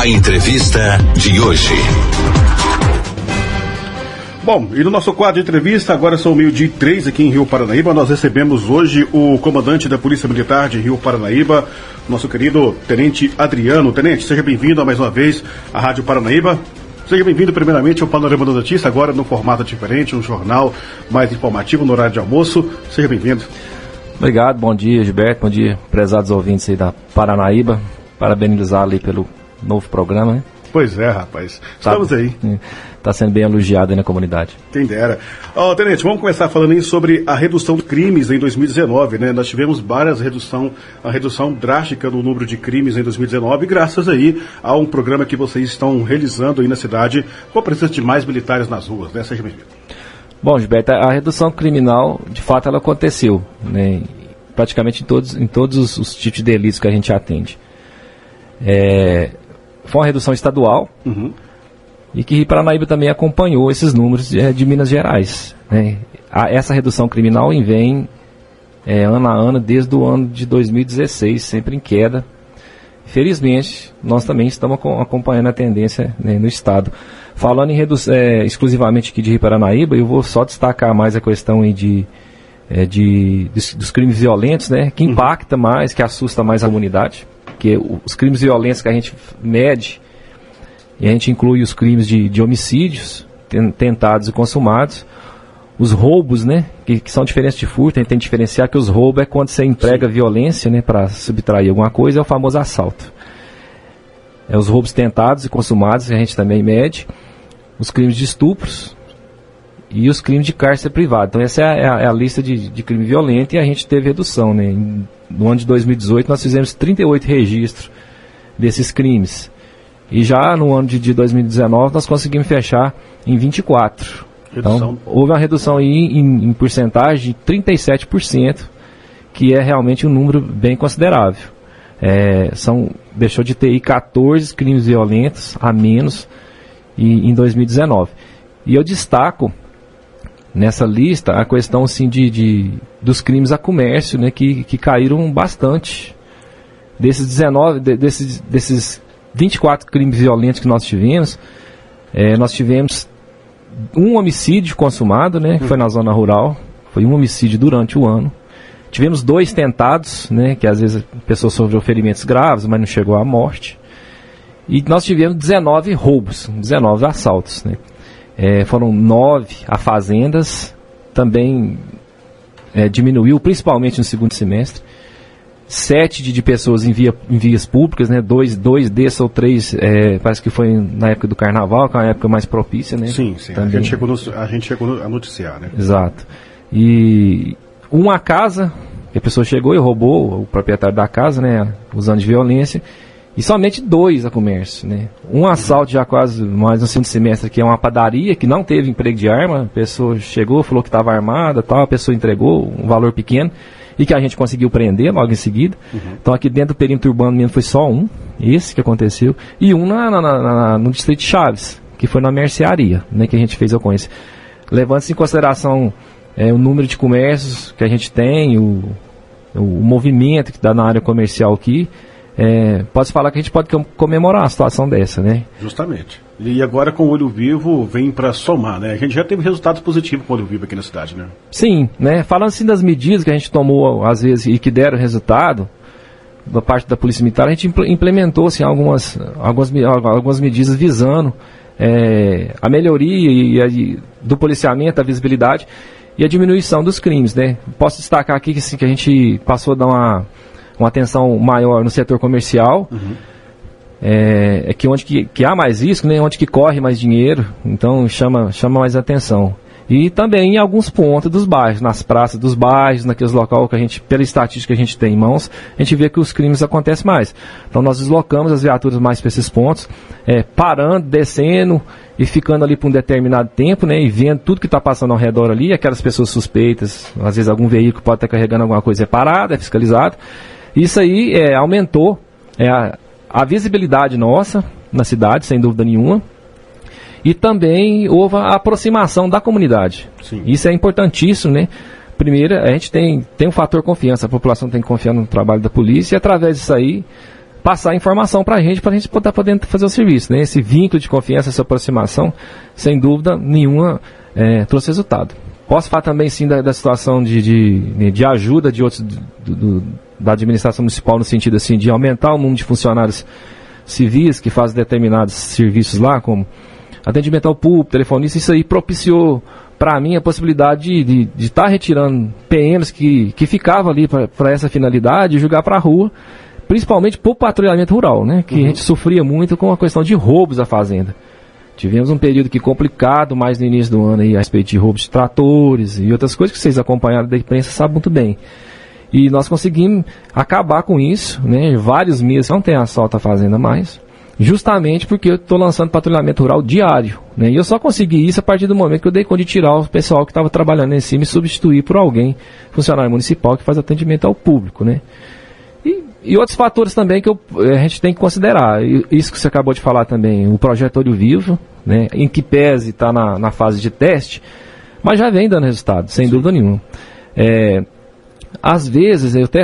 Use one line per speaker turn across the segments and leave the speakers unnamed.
A entrevista de hoje.
Bom, e no nosso quadro de entrevista, agora são meio-dia e três aqui em Rio Paranaíba. Nós recebemos hoje o comandante da Polícia Militar de Rio Paranaíba, nosso querido Tenente Adriano. Tenente, seja bem-vindo mais uma vez à Rádio Paranaíba. Seja bem-vindo primeiramente ao Panorama da Notícia, agora no formato diferente, um jornal mais informativo no horário de almoço. Seja bem-vindo.
Obrigado, bom dia Gilberto, bom dia prezados ouvintes aí da Paranaíba. Parabenizar ali pelo novo programa, né?
Pois é, rapaz. Estamos tá, aí.
Está sendo bem elogiado aí na comunidade.
Quem dera. Ó, oh, Tenente, vamos começar falando aí sobre a redução de crimes em 2019, né? Nós tivemos várias redução, a redução drástica no número de crimes em 2019, graças aí a um programa que vocês estão realizando aí na cidade com a presença de mais militares nas ruas, né? Seja bem-vindo.
Bom, Gilberto, a redução criminal, de fato, ela aconteceu, né? Praticamente em todos, em todos os tipos de delitos que a gente atende. É, foi uma redução estadual uhum. e que Paranaíba também acompanhou esses números de, é, de Minas Gerais. Né? A, essa redução criminal vem é, ano a ano desde o ano de 2016, sempre em queda. Felizmente, nós também estamos acompanhando a tendência né, no Estado. Falando em é, exclusivamente aqui de Rio Paranaíba, eu vou só destacar mais a questão de, é, de, dos, dos, crimes violentos, né, que uhum. impacta mais, que assusta mais a comunidade porque os crimes violentos que a gente mede, e a gente inclui os crimes de, de homicídios tentados e consumados, os roubos, né, que, que, são diferentes de furto, a gente tem que diferenciar que os roubos é quando você emprega Sim. violência, né, para subtrair alguma coisa, é o famoso assalto. É os roubos tentados e consumados, a gente também mede, os crimes de estupros e os crimes de cárcere privado. Então essa é a, é a é lista de, de crime violento e a gente teve redução, né, em no ano de 2018 nós fizemos 38 registros desses crimes. E já no ano de, de 2019 nós conseguimos fechar em 24. Redução. Então houve uma redução aí em, em porcentagem de 37%, que é realmente um número bem considerável. É, são, deixou de ter aí 14 crimes violentos a menos e, em 2019. E eu destaco nessa lista a questão assim, de, de dos crimes a comércio, né, que, que caíram bastante. Desses 19, de, desses, desses 24 crimes violentos que nós tivemos, é, nós tivemos um homicídio consumado, né, que foi na zona rural, foi um homicídio durante o ano. Tivemos dois tentados, né, que às vezes a pessoa sofreu ferimentos graves, mas não chegou à morte. E nós tivemos 19 roubos, 19 assaltos, né. É, foram nove a fazendas, também é, diminuiu, principalmente no segundo semestre. Sete de, de pessoas em, via, em, vias públicas, né? Dois, dois desses ou três, é, parece que foi na época do carnaval, que é uma época mais propícia, né?
Sim, sim. Também. A, gente chegou no, a gente chegou a noticiar, né?
Exato. E uma casa, a pessoa chegou e roubou o proprietário da casa, né? Usando de violência e somente dois a comércio, né? Um assalto já quase mais no segundo semestre, que é uma padaria que não teve emprego de arma, a pessoa chegou, falou que estava armada, tal, a pessoa entregou um valor pequeno e que a gente conseguiu prender logo em seguida. Uhum. Então aqui dentro do perímetro urbano mesmo foi só um, esse que aconteceu, e um na, na, na, no distrito de Chaves, que foi na mercearia, né, que a gente fez a ocorrência. Levando-se em consideração é, o número de comércios que a gente tem, o, o movimento que dá na área comercial aqui, é, pode falar que a gente pode comemorar uma situação dessa, né?
Justamente. E agora com o olho vivo vem para somar, né? A gente já teve resultados positivos com o olho vivo aqui na cidade, né?
Sim, né? Falando assim das medidas que a gente tomou às vezes e que deram resultado da parte da polícia militar, a gente implementou assim algumas algumas, algumas medidas visando é, a melhoria e, e, do policiamento, a visibilidade e a diminuição dos crimes, né? Posso destacar aqui que, assim, que a gente passou a dar uma uma atenção maior no setor comercial. Uhum. É, é, que onde que, que, há mais risco, né, onde que corre mais dinheiro, então chama, chama mais atenção. E também em alguns pontos dos bairros, nas praças dos bairros, naqueles locais que a gente, pela estatística que a gente tem em mãos, a gente vê que os crimes acontecem mais. Então nós deslocamos as viaturas mais para esses pontos, é, parando, descendo e ficando ali por um determinado tempo, né, e vendo tudo que está passando ao redor ali, aquelas pessoas suspeitas, às vezes algum veículo pode estar carregando alguma coisa é parado, é fiscalizado. Isso aí é, aumentou é, a, a visibilidade nossa na cidade, sem dúvida nenhuma. E também houve a aproximação da comunidade. Sim. Isso é importantíssimo, né? Primeiro, a gente tem, tem um fator confiança, a população tem que confiar no trabalho da polícia e através disso aí passar informação para a gente, para a gente poder, fazer o serviço. Né? Esse vínculo de confiança, essa aproximação, sem dúvida nenhuma, é, trouxe resultado. Posso falar também sim da, da situação de, de, de, ajuda de outros do, do, da administração municipal no sentido assim de aumentar o número de funcionários civis que fazem determinados serviços lá, como atendimento ao público, telefonista, isso aí propiciou para mim a possibilidade de estar tá retirando PMs que, que ficavam ali para essa finalidade e jogar para a rua principalmente por patrulhamento rural, né? Que uhum. a gente sofria muito com a questão de roubos à fazenda. Tivemos um período que complicado, mais no início do ano aí, a respeito de roubos de tratores e outras coisas que vocês acompanharam da imprensa sabem muito bem. E nós conseguimos acabar com isso, né? Vários meses não tem assalto à fazenda mais, justamente porque eu estou lançando patrulhamento rural diário, né? E eu só consegui isso a partir do momento que eu dei conta de tirar o pessoal que estava trabalhando em cima e substituir por alguém, funcionário municipal, que faz atendimento ao público, né? E outros fatores também que eu, eh, a gente tem que considerar. Isso que você acabou de falar também, o projeto Olho Vivo, né, em que pese está na, na fase de teste, mas já vem dando resultado, sem Sim. dúvida nenhuma. É, às vezes, eu até,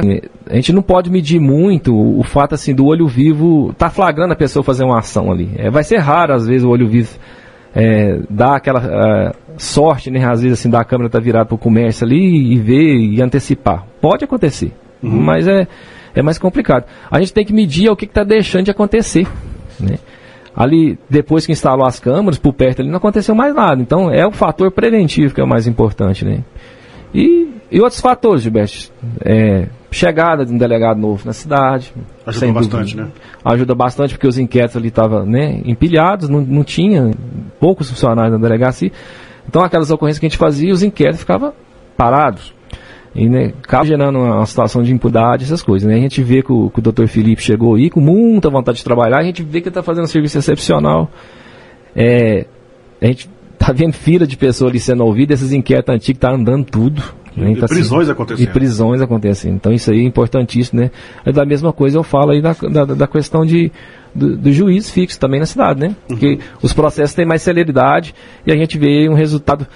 a gente não pode medir muito o, fato assim do olho vivo tá flagrando a pessoa fazer uma ação ali. É, vai ser raro, às vezes, o olho vivo é, dar aquela é, sorte, né? Às vezes, assim, da câmera tá virada para o comércio ali e ver e antecipar. Pode acontecer, uhum. mas é é mais complicado. A gente tem que medir o que está deixando de acontecer. Né? Ali, depois que instalou as câmeras, por perto ali, não aconteceu mais nada. Então, é o fator preventivo que é o mais importante. Né? E, e outros fatores, Gilberto. É, chegada de um delegado novo na cidade.
Ajuda bastante, né?
Ajuda bastante porque os inquéritos ali estavam né, empilhados, não, não tinha poucos funcionários na delegacia. Então, aquelas ocorrências que a gente fazia, os inquéritos ficavam parados. E né, acaba gerando uma situação de impunidade, essas coisas. Né? A gente vê que o, que o Dr. Felipe chegou aí com muita vontade de trabalhar, a gente vê que ele está fazendo um serviço excepcional. É, a gente está vendo fila de pessoas ali sendo ouvidas, esses inquéritos antigos estão tá andando tudo.
Né? E tá prisões assim, acontecendo.
E prisões acontecendo. Então isso aí é importantíssimo, né? Mas da mesma coisa eu falo aí da, da, da questão de, do, do, juiz fixo também na cidade, né? Uhum. Porque os processos têm mais celeridade e a gente vê um resultado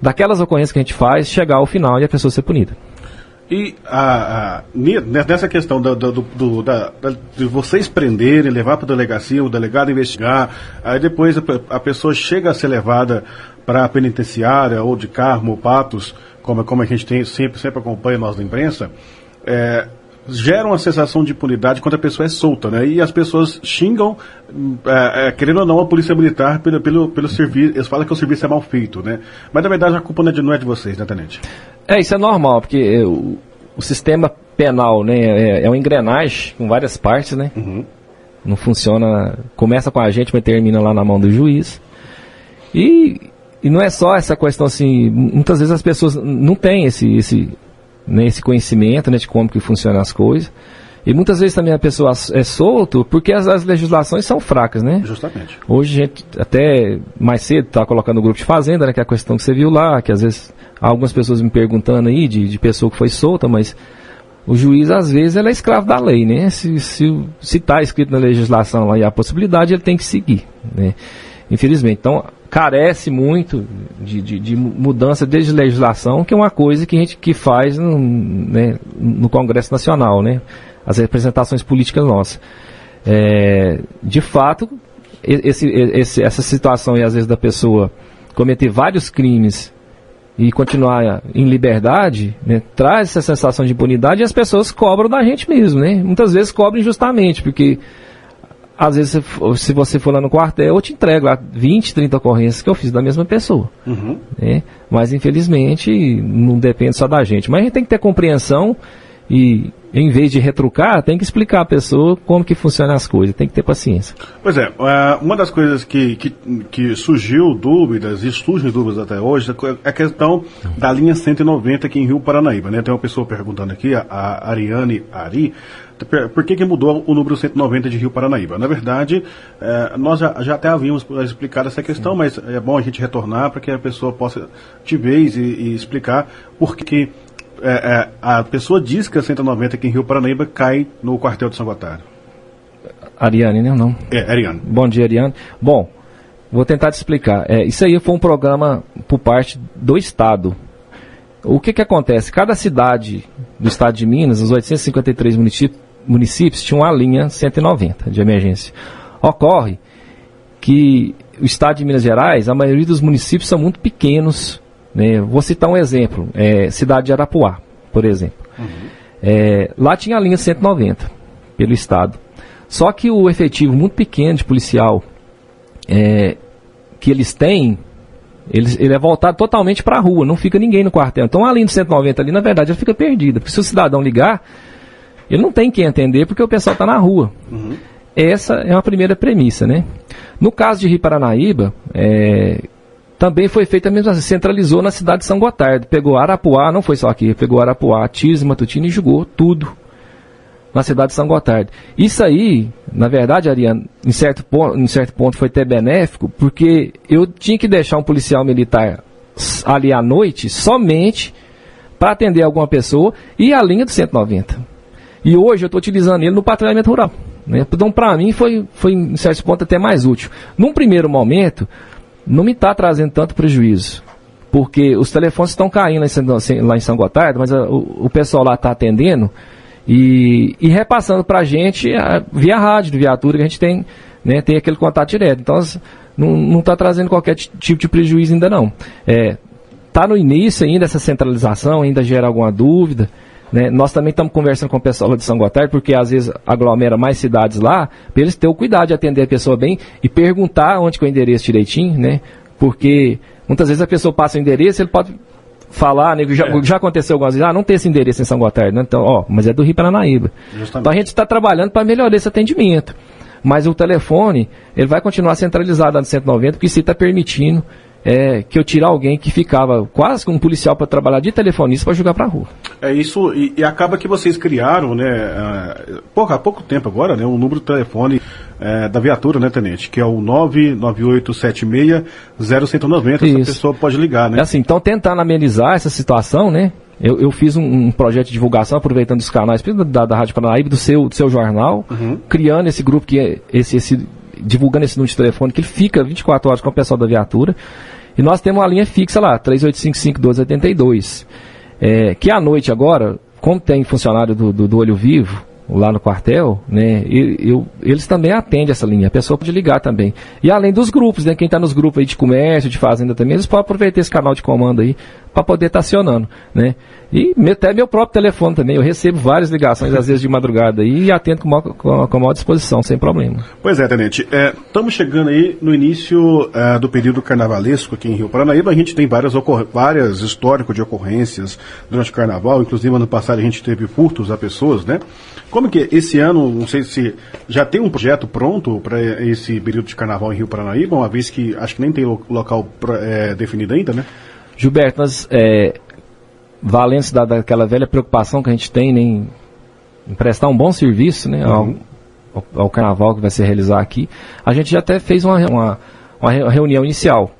daquelas ocorrências que a gente faz chegar ao final e a pessoa ser punida.
E a, a, nessa questão do, do, do, da, de vocês prenderem, levar para a delegacia, o delegado investigar, aí depois a, a pessoa chega a ser levada para a penitenciária ou de Carmo ou Patos, como, como a gente tem, sempre, sempre acompanha nós da imprensa, é, gera uma sensação de impunidade quando a pessoa é solta, né? E as pessoas xingam, é, é, querendo ou não, a polícia militar pelo, pelo, pelo serviço. Eles falam que o serviço é mal feito, né? Mas na verdade a culpa não é de, não é de vocês, né, Tenente?
É, isso é normal, porque é, o, o sistema penal, né, é, é uma engrenagem com várias partes, né? Uhum. Não funciona, começa com a gente, mas termina lá na mão do juiz. E, e não é só essa questão assim, muitas vezes as pessoas não têm esse, esse né, esse conhecimento né, de como que funcionam as coisas. E muitas vezes também a pessoa é solto porque as, as legislações são fracas, né?
Justamente.
Hoje a gente até mais cedo está colocando o grupo de fazenda, né? Que é a questão que você viu lá, que às vezes algumas pessoas me perguntando aí de, de pessoa que foi solta, mas o juiz às vezes ele é escravo da lei, né? Se está se, se escrito na legislação lá e a possibilidade, ele tem que seguir, né? Infelizmente. Então, carece muito de, de, de, mudança de legislação, que é uma coisa que a gente que faz no, né, no Congresso Nacional, né? As representações políticas nossas. É, de fato, esse, esse, essa situação e às vezes da pessoa cometer vários crimes e continuar em liberdade, né, traz essa sensação de impunidade e as pessoas cobram da gente mesmo, né? Muitas vezes cobram injustamente, porque às vezes, se você for lá no quartel, eu te entrego lá 20, 30 ocorrências que eu fiz da mesma pessoa. Uhum. Né? Mas, infelizmente, não depende só da gente. Mas a gente tem que ter compreensão e, em vez de retrucar, tem que explicar à pessoa como que funcionam as coisas. Tem que ter paciência.
Pois é, é uma das coisas que, que, que surgiu dúvidas e surgem dúvidas até hoje é a questão da linha 190 aqui em Rio Paranaíba. Né? Tem uma pessoa perguntando aqui, a Ariane Ari, por que, que mudou o número 190 de Rio Paranaíba? Na verdade, é, nós já, já, até havíamos explicado essa questão, Sim. mas é bom a gente retornar para que a pessoa possa, de vez, e, e explicar por que é, é, a pessoa diz que a 190 aqui em Rio Paranaíba cai no quartel de São Gotardo.
Ariane, né? Não.
É, Ariane.
Bom dia, Ariane. Bom, vou tentar te explicar. É, isso aí foi um programa por parte do Estado. O que que acontece? Cada cidade do estado de Minas, os 853 municípios, municípios tinham a linha 190 de emergência. Ocorre que o estado de Minas Gerais, a maioria dos municípios são muito pequenos. Né? Vou citar um exemplo, é, cidade de Arapuá, por exemplo. Uhum. É, lá tinha a linha 190 pelo estado. Só que o efetivo muito pequeno de policial é, que eles têm, eles, ele é voltado totalmente para a rua, não fica ninguém no quartel. Então a linha de 190 ali, na verdade, ela fica perdida. Porque se o cidadão ligar, ele não tem quem atender porque o pessoal está na rua. Uhum. Essa é uma primeira premissa, né? No caso de Rio Paranaíba, é, também foi feita a mesma centralizou na cidade de São Gotardo, pegou Arapuá, não foi só aqui, pegou Arapuá, Tiz, Matutino e jogou tudo na cidade de São Gotardo. Isso aí, na verdade, Ariane, em certo, ponto, em certo ponto foi até benéfico, porque eu tinha que deixar um policial militar ali à noite somente para atender alguma pessoa e a linha do 190. E hoje eu estou utilizando ele no patrulhamento rural. Né? Então, para mim, foi, foi, em certo ponto, até mais útil. Num primeiro momento, não me está trazendo tanto prejuízo. Porque os telefones estão caindo lá em São Gotardo, mas a, o, pessoal lá está atendendo e, e repassando para a gente a, via rádio, de viatura, que a gente tem, né, tem aquele contato direto. Então, não está trazendo qualquer tipo de prejuízo ainda não. É, tá no início ainda essa centralização, ainda gera alguma dúvida. Né? Nós também estamos conversando com o pessoal de São Gotardo, porque às vezes aglomera mais cidades lá, para eles terem o cuidado de atender a pessoa bem e perguntar onde que é o endereço direitinho, né? Porque muitas vezes a pessoa passa o endereço, ele pode falar, né? Já, é. já aconteceu algumas vezes, ah, não tem esse endereço em São Gotardo, né? Então, ó, mas é do Rio Paranaíba. Justamente. Então a gente está trabalhando para melhorar esse atendimento. Mas o telefone, ele vai continuar centralizado no 190, porque isso está permitindo é, que eu tirar alguém que ficava quase como um policial para trabalhar de telefonista para jogar para a rua.
É isso, e, e, acaba que vocês criaram, né, pouco, há pouco tempo agora, né, um número de telefone uh, da viatura, né, Tenente, que é o 99876-0190, essa pessoa pode ligar, né?
É assim, então tentando amenizar essa situação, né, eu, eu fiz um, um, projeto de divulgação, aproveitando os canais da, da Rádio Paranaíba, do seu, do seu jornal, uhum. criando esse grupo que é esse, esse divulgando esse número de telefone, que ele fica 24 horas com o pessoal da viatura. E nós temos uma linha fixa lá, 3855-1282. É, que à noite agora, como tem funcionário do, do, do Olho Vivo, lá no quartel, né, eu, eu, eles também atendem essa linha, a pessoa pode ligar também. E além dos grupos, né, quem está nos grupos aí de comércio, de fazenda também, eles podem aproveitar esse canal de comando aí para poder estar tá acionando, né. E até meu próprio telefone também, eu recebo várias ligações, às vezes de madrugada, e atendo com, maior, a maior disposição, sem problema.
Pois é, Tenente, estamos é, chegando aí no início é, do período carnavalesco aqui em Rio Paranaíba, a gente tem várias, várias históricos de ocorrências durante o carnaval, inclusive ano passado a gente teve furtos a pessoas, né? Como que esse ano, não sei se já tem um projeto pronto para esse período de carnaval em Rio Paranaíba, uma vez que acho que nem tem local é, definido ainda, né?
Gilberto, nós, é, valendo-se da, daquela velha preocupação que a gente tem em, em prestar um bom serviço né, uhum. ao, ao, carnaval que vai se realizar aqui, a gente já até fez uma, uma, uma reunião inicial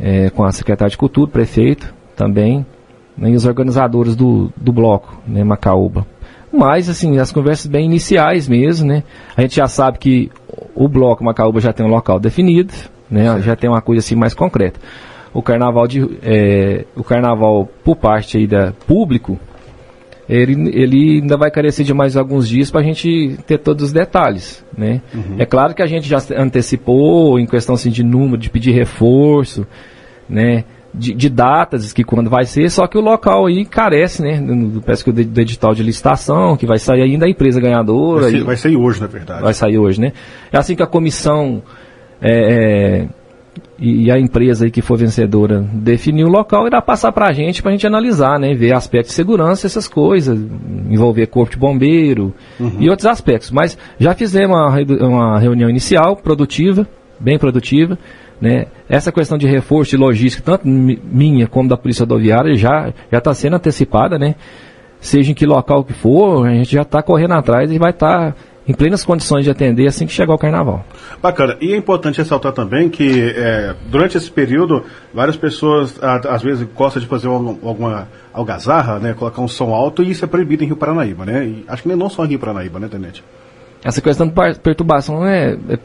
é, com a secretária de Cultura, prefeito também, né, e os organizadores do, do bloco, né, Macaúba. Mas, assim, as conversas bem iniciais mesmo, né? A gente já sabe que o bloco Macaúba já tem um local definido, né? Já tem uma coisa assim mais concreta o carnaval de é, o carnaval por parte aí da público ele, ele ainda vai carecer de mais alguns dias para a gente ter todos os detalhes, né? Uhum. É claro que a gente já antecipou em questão assim, de número, de pedir reforço, né? De, de, datas, que quando vai ser, só que o local aí carece, né? Parece que o do edital de licitação, que vai sair ainda a empresa ganhadora.
Vai, ser, vai sair hoje, na verdade.
Vai sair hoje, né? É assim que a comissão é, é e, a empresa aí que for vencedora definir o local, irá passar para a gente, para a gente analisar, né? Ver aspectos de segurança, essas coisas, envolver corpo de bombeiro uhum. e outros aspectos. Mas já fizemos uma, uma reunião inicial, produtiva, bem produtiva, né? Essa questão de reforço de logística, tanto minha como da Polícia Rodoviária, já está sendo antecipada, né? Seja em que local que for, a gente já está correndo atrás e vai estar tá em plenas condições de atender assim que chegar o carnaval.
Bacana. E é importante ressaltar também que é, durante esse período, várias pessoas às vezes gostam de fazer alguma algazarra, né, colocar um som alto e isso é proibido em Rio Paranaíba, né? E acho que não só em Rio Paranaíba, né, Tenente?
Essa questão de perturbação é, é,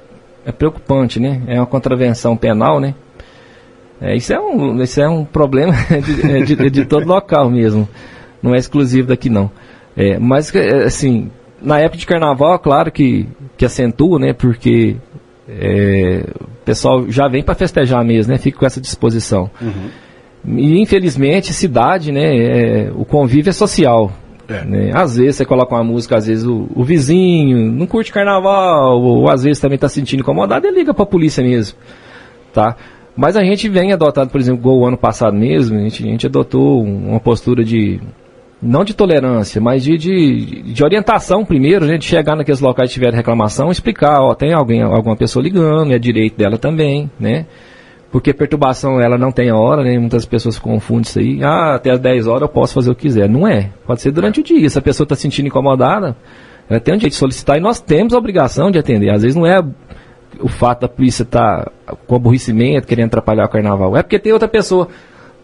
é preocupante, né? É uma contravenção penal, né? É, isso, é um, isso é um problema de, de, de todo local mesmo. Não é exclusivo daqui, não. É, mas, assim, na época de carnaval, claro que, que acentua, né? Porque é, o pessoal já vem para festejar mesmo, né? Fica com essa disposição. Uhum. E infelizmente, cidade, né? É, o convívio é social. É. Né? Às vezes você coloca uma música, às vezes o, o vizinho não curte carnaval, ou, ou, às vezes também está se sentindo incomodado e liga para a polícia mesmo. Tá? Mas a gente vem adotado, por exemplo, o ano passado mesmo, a gente, a gente adotou uma postura de não de tolerância, mas de, de, de orientação primeiro, né, de chegar naqueles locais que tiver reclamação, explicar, ó, tem alguém, alguma pessoa ligando, é direito dela também, né? Porque perturbação ela não tem hora, né? Muitas pessoas confundem isso aí. Ah, até as 10 horas eu posso fazer o que quiser. Não é. Pode ser durante o dia. Se a pessoa está se sentindo incomodada, ela tem um jeito de solicitar e nós temos a obrigação de atender. Às vezes não é o fato da polícia estar tá com aborrecimento, querendo atrapalhar o carnaval. É porque tem outra pessoa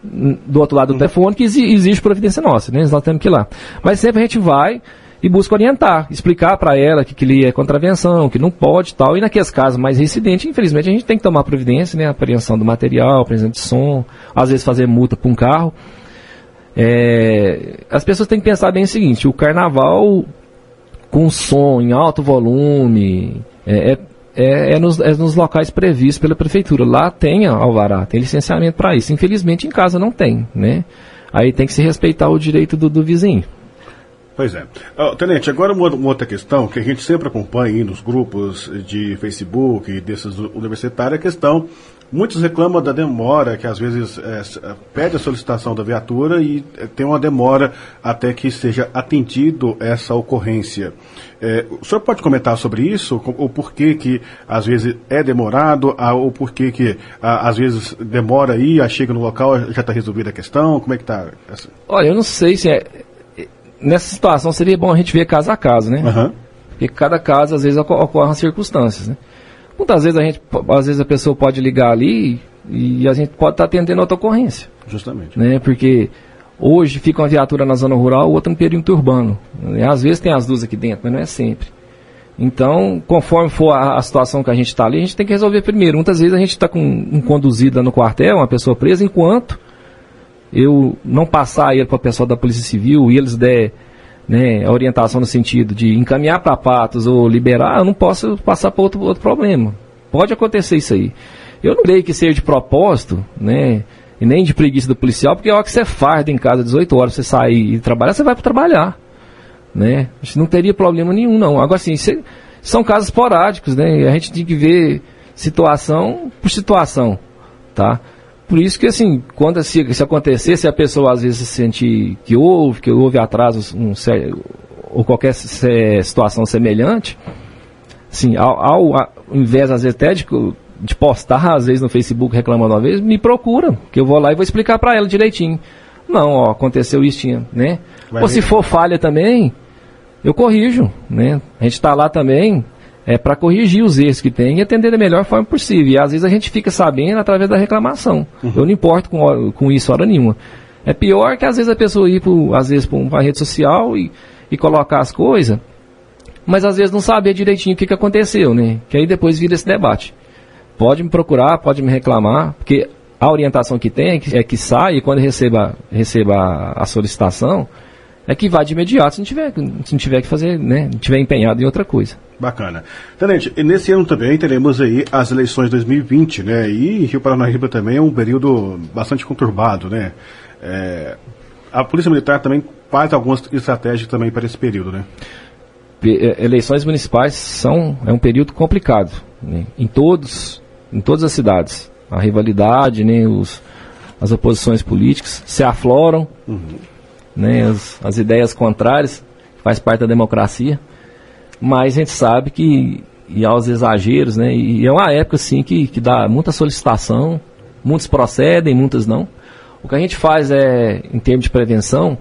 do outro lado do telefone que exige providência nossa, né? Nós temos que ir lá. Mas sempre a gente vai e busca orientar, explicar para ela que aquilo é contravenção, que não pode tal. E naqueles casos mais residentes, infelizmente, a gente tem que tomar providência, né? Apreensão do material, apreensão de som, às vezes fazer multa para um carro. É, as pessoas têm que pensar bem o seguinte, o carnaval com som em alto volume, é, é é, é, nos, é, nos, locais previstos pela prefeitura. Lá tem alvará, tem licenciamento para isso. Infelizmente em casa não tem, né? Aí tem que se respeitar o direito do, do vizinho.
Pois é. Uh, Tenente, agora uma, uma, outra questão que a gente sempre acompanha nos grupos de Facebook e desses universitários, é a questão Muitos reclamam da demora, que às vezes é, é, pede a solicitação da viatura e é, tem uma demora até que seja atendido essa ocorrência. É, o senhor pode comentar sobre isso? O porquê que às vezes é demorado, ou porquê que às vezes demora aí, chega no local, já está resolvida a questão? Como é que está?
Olha, eu não sei se é. Nessa situação seria bom a gente ver caso a caso, né? Uhum. Porque cada caso, às vezes, ocorrem circunstâncias, né? Muitas vezes a gente, às vezes a pessoa pode ligar ali e a gente pode estar tá atendendo outra ocorrência.
Justamente.
Né? Porque hoje fica uma viatura na zona rural, outra no perímetro urbano. Né? Às vezes tem as duas aqui dentro, mas não é sempre. Então, conforme for a, a situação que a gente está ali, a gente tem que resolver primeiro. Muitas vezes a gente está com um conduzido no quartel, uma pessoa presa, enquanto eu não passar ele para o pessoal da Polícia Civil e eles der né, a orientação no sentido de encaminhar para patos ou liberar, eu não posso passar para outro, outro problema. Pode acontecer isso aí. Eu não creio que seja de propósito, né? E nem de preguiça do policial, porque a hora que você farda em casa 18 horas, você sair e trabalhar, você vai para trabalhar. Né? Não teria problema nenhum, não. Agora, assim, são casos esporádicos, né? A gente tem que ver situação por situação, tá? Por isso que, assim, quando se, se acontecer, se a pessoa às vezes se sentir que houve, que houve atrasos, um, ou qualquer situação semelhante, assim, ao, ao, ao invés, às vezes, até de, de postar, às vezes, no Facebook reclamando uma vez, me procura, que eu vou lá e vou explicar para ela direitinho. Não, ó, aconteceu isso, tinha, né? Vai ou se for falha também, eu corrijo, né? A gente está lá também, é, para corrigir os erros que tem e atender da melhor forma possível. E às vezes a gente fica sabendo através da reclamação. Uhum. Eu não importo com, com isso hora nenhuma. É pior que às vezes a pessoa ir, pro, às vezes, para uma rede social e, e colocar as coisas, mas às vezes não saber direitinho o que, que aconteceu, né? Que aí depois vira esse debate. Pode me procurar, pode me reclamar, porque a orientação que tem é que, é que sai e quando receba, receba a solicitação, é que vai de imediato se não tiver, se não tiver que fazer, né? Não tiver empenhado em outra coisa.
Bacana. Tenente, nesse ano também teremos aí as eleições 2020, né? E Rio Paranaíba também é um período bastante conturbado, né? É, a Polícia Militar também faz algumas estratégias também para esse período, né?
É, eleições municipais são é um período complicado né? em todos em todas as cidades a rivalidade né os, as oposições políticas se afloram uhum né, as, as ideias contrárias, faz parte da democracia, mas a gente sabe que, e aos exageros, né, e é uma época assim que, que dá muita solicitação, muitos procedem, muitos não. O que a gente faz é, em termos de prevenção,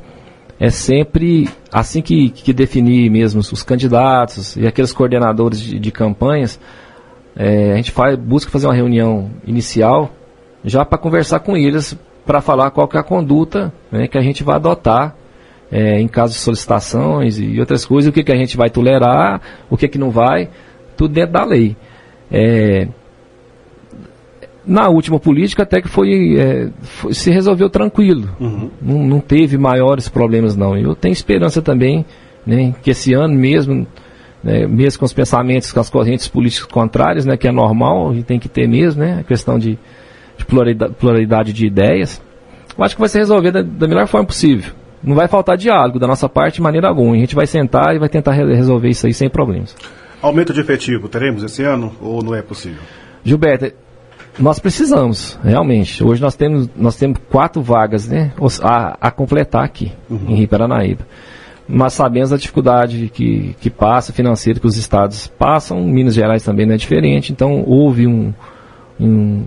é sempre assim que, que definir mesmo os candidatos e aqueles coordenadores de, de campanhas, é, a gente faz, busca fazer uma reunião inicial já para conversar com eles para falar qual que é a conduta né, que a gente vai adotar é, em caso de solicitações e outras coisas, o que, que a gente vai tolerar, o que, que não vai, tudo dentro da lei. É, na última política até que foi, é, foi se resolveu tranquilo, uhum. não, não, teve maiores problemas não. Eu tenho esperança também né, que esse ano mesmo, né, mesmo com os pensamentos, com as correntes políticas contrárias, né, que é normal e tem que ter mesmo, né, a questão de, de pluralidade, pluralidade, de ideias, eu acho que vai ser resolvida da, da melhor forma possível. Não vai faltar diálogo da nossa parte de maneira alguma. A gente vai sentar e vai tentar re resolver isso aí sem problemas.
Aumento de efetivo teremos esse ano ou não é possível?
Gilberto, nós precisamos, realmente. Hoje nós temos, nós temos quatro vagas né, a, a completar aqui, uhum. em Rio Paranaíba. Mas sabemos a dificuldade que, que passa, financeira, que os estados passam, Minas Gerais também não é diferente, então houve um, um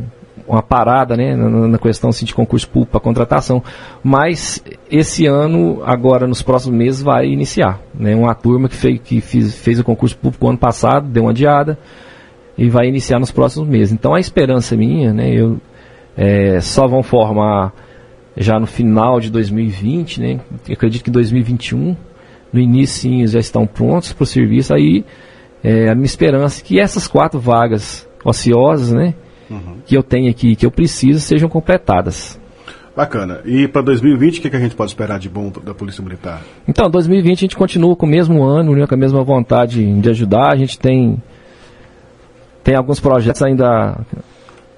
uma parada né, na, na questão assim, de concurso público para contratação. Mas esse ano, agora nos próximos meses, vai iniciar. Né, uma turma que, fez, que fiz, fez o concurso público ano passado, deu uma adiada e vai iniciar nos próximos meses. Então a esperança minha, né, eu, é, só vão formar já no final de 2020, né, eu acredito que 2021, no início já estão prontos para o serviço, aí é, a minha esperança é que essas quatro vagas ociosas, né, uhum. que eu tenho aqui, que eu preciso, sejam completadas.
Bacana. E para 2020, o que, que, a gente pode esperar de bom da Polícia Militar?
Então, 2020 a gente continua com o mesmo ano, né, com a mesma vontade de ajudar. A gente tem tem alguns projetos ainda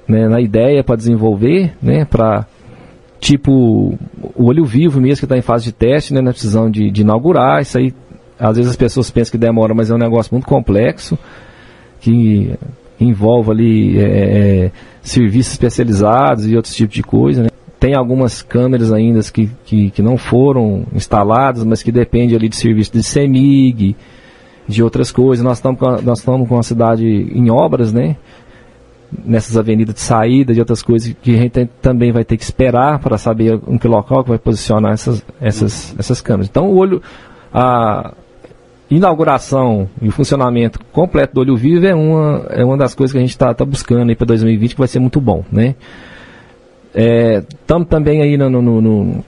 né, na ideia para desenvolver, né, para tipo o olho vivo mesmo que está em fase de teste, né, na decisão de, de, inaugurar. Isso aí, às vezes as pessoas pensam que demora, mas é um negócio muito complexo que envolve ali é, é, serviços especializados e outros tipos de coisa. Né. Tem algumas câmeras ainda que, que, que, não foram instaladas, mas que depende ali de serviço de CEMIG, de outras coisas. Nós estamos nós estamos com a cidade em obras, né? Nessas avenidas de saída, de outras coisas que a gente tem, também vai ter que esperar para saber em que local que vai posicionar essas, essas, essas câmeras. Então, o olho, a inauguração e o funcionamento completo do olho vivo é uma, é uma das coisas que a gente está tá buscando aí para 2020 que vai ser muito bom, né? Estamos é, também aí no, no, no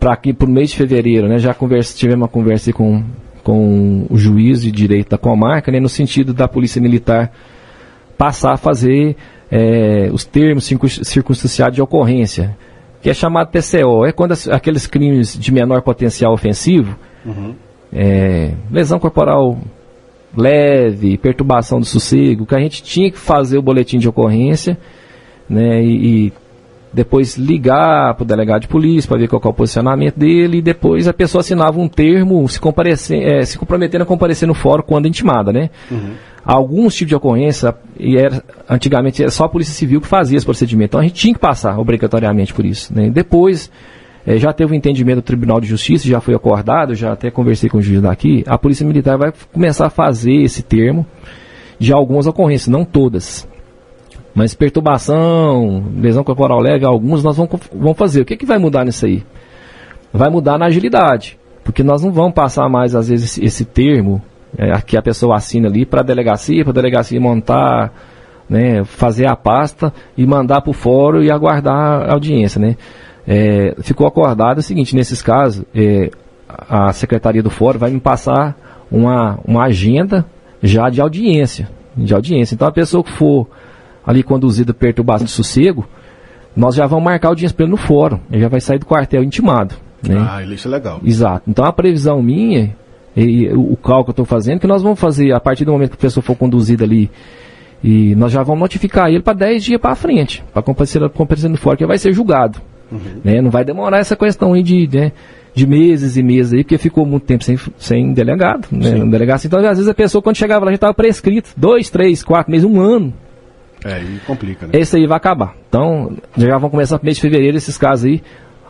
para aqui para o mês de fevereiro, né? Já conversa, tivemos uma conversa com com o juiz de direito da comarca, né, no sentido da polícia militar passar a fazer é, os termos circunstanciados de ocorrência, que é chamado TCO. É quando as, aqueles crimes de menor potencial ofensivo, uhum. É, lesão corporal leve, perturbação do sossego, que a gente tinha que fazer o boletim de ocorrência, né, e, e depois ligar para o delegado de polícia para ver qual é o posicionamento dele, e depois a pessoa assinava um termo se, comparecer, é, se comprometendo a comparecer no fórum quando intimada, né? Uhum. Alguns tipos de ocorrência, e era, antigamente era só a Polícia Civil que fazia esse procedimento, então a gente tinha que passar obrigatoriamente por isso. Né? Depois, é, já teve um entendimento do Tribunal de Justiça, já foi acordado, já até conversei com o juiz daqui, a Polícia Militar vai começar a fazer esse termo de algumas ocorrências, não todas. Mas perturbação, lesão corporal leve, alguns nós vamos, vamos fazer. O que, que vai mudar nisso aí? Vai mudar na agilidade. Porque nós não vamos passar mais, às vezes, esse, esse termo é, que a pessoa assina ali para a delegacia, para a delegacia montar, né, fazer a pasta e mandar para o fórum e aguardar a audiência. Né? É, ficou acordado o seguinte, nesses casos, é, a secretaria do fórum vai me passar uma, uma agenda já de audiência. De audiência. Então a pessoa que for ali conduzida perturbação de sossego, nós já vamos marcar o dia para ele no fórum. Ele já vai sair do quartel intimado. Né?
Ah, isso é legal.
Exato. Então a previsão minha, e, o, o cálculo que eu estou fazendo, que nós vamos fazer a partir do momento que a pessoa for conduzida ali, e nós já vamos notificar ele para 10 dias para frente, para comparecer, comparecer no fórum, que vai ser julgado. Uhum. Né? Não vai demorar essa questão aí de, né, de meses e meses aí, porque ficou muito tempo sem, sem delegado, né? Delegado. Então, às vezes a pessoa, quando chegava lá, já estava prescrito. Dois, três, quatro meses, um ano.
É, e complica, né?
Esse aí vai acabar. Então, já vão começar no mês de fevereiro esses casos aí.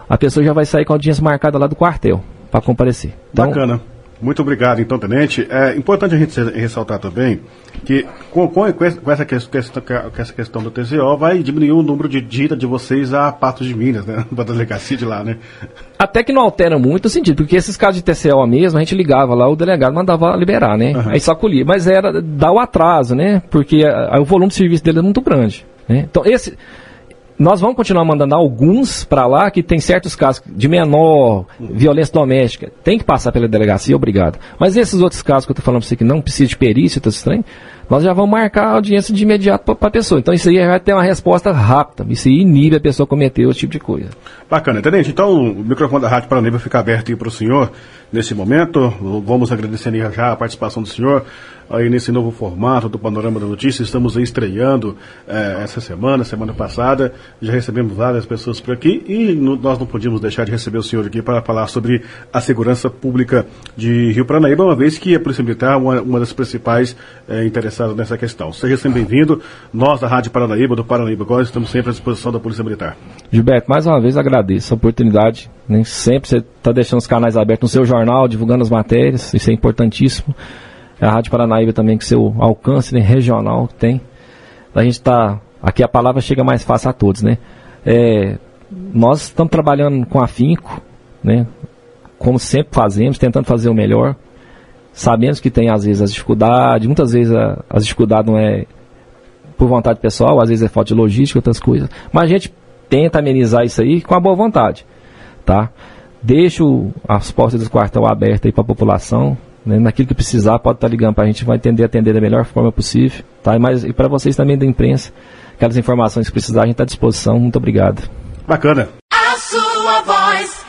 A pessoa já vai sair com a audiência marcada lá do quartel para comparecer.
Então, Bacana. Muito obrigado, então, Tenente. É importante a gente ressaltar também que com, com, com, essa, questão, com essa questão do TCO vai diminuir o número de dita de vocês a Patos de Minas, né? Da delegacia de lá, né?
Até que não altera muito o sentido, porque esses casos de TCO mesmo, a gente ligava lá, o delegado mandava liberar, né? Uhum. Aí só colhia. Mas era dar o atraso, né? Porque a, a, o volume de serviço dele é muito grande. Né? Então, esse nós vamos continuar mandando alguns para lá que tem certos casos de menor violência doméstica, tem que passar pela delegacia, obrigado. Mas esses outros casos que eu estou falando para você que não precisa de perícia, tá estranho, nós já vamos marcar a audiência de imediato para a pessoa. Então isso aí vai ter uma resposta rápida. Isso aí inibe a pessoa cometer esse tipo de coisa.
Bacana. Tenente, então o microfone da Rádio Paranaíba fica aberto aí para o senhor nesse momento. Vamos agradecendo já a participação do senhor aí nesse novo formato do Panorama da Notícia. Estamos estreando eh, essa semana, semana passada. Já recebemos várias pessoas por aqui e no, nós não podíamos deixar de receber o senhor aqui para falar sobre a segurança pública de Rio Paranaíba, uma vez que a Polícia Militar é uma, uma das principais eh, nessa questão. Seja sempre bem-vindo. Nós, da Rádio Paranaíba, do Paranaíba Agora, estamos sempre à disposição da Polícia Militar.
Gilberto, mais uma vez agradeço a oportunidade. Nem sempre você está deixando os canais abertos no seu jornal, divulgando as matérias, isso é importantíssimo a Rádio Paranaíba também, com seu alcance né, regional que tem. A gente está. Aqui a palavra chega mais fácil a todos, né? É, nós estamos trabalhando com afinco, né? Como sempre fazemos, tentando fazer o melhor. Sabemos que tem às vezes as dificuldades, muitas vezes a, as dificuldades não é por vontade pessoal, às vezes é falta de logística, outras coisas. Mas a gente tenta amenizar isso aí com a boa vontade, tá? Deixo as portas do quartel abertas aí para a população, né? Naquilo que precisar, pode estar tá ligando para a gente, vai entender atender da melhor forma possível. Tá? E, mas, e para vocês também da imprensa, aquelas informações que precisar, a gente está à disposição. Muito obrigado.
Bacana.
A sua voz.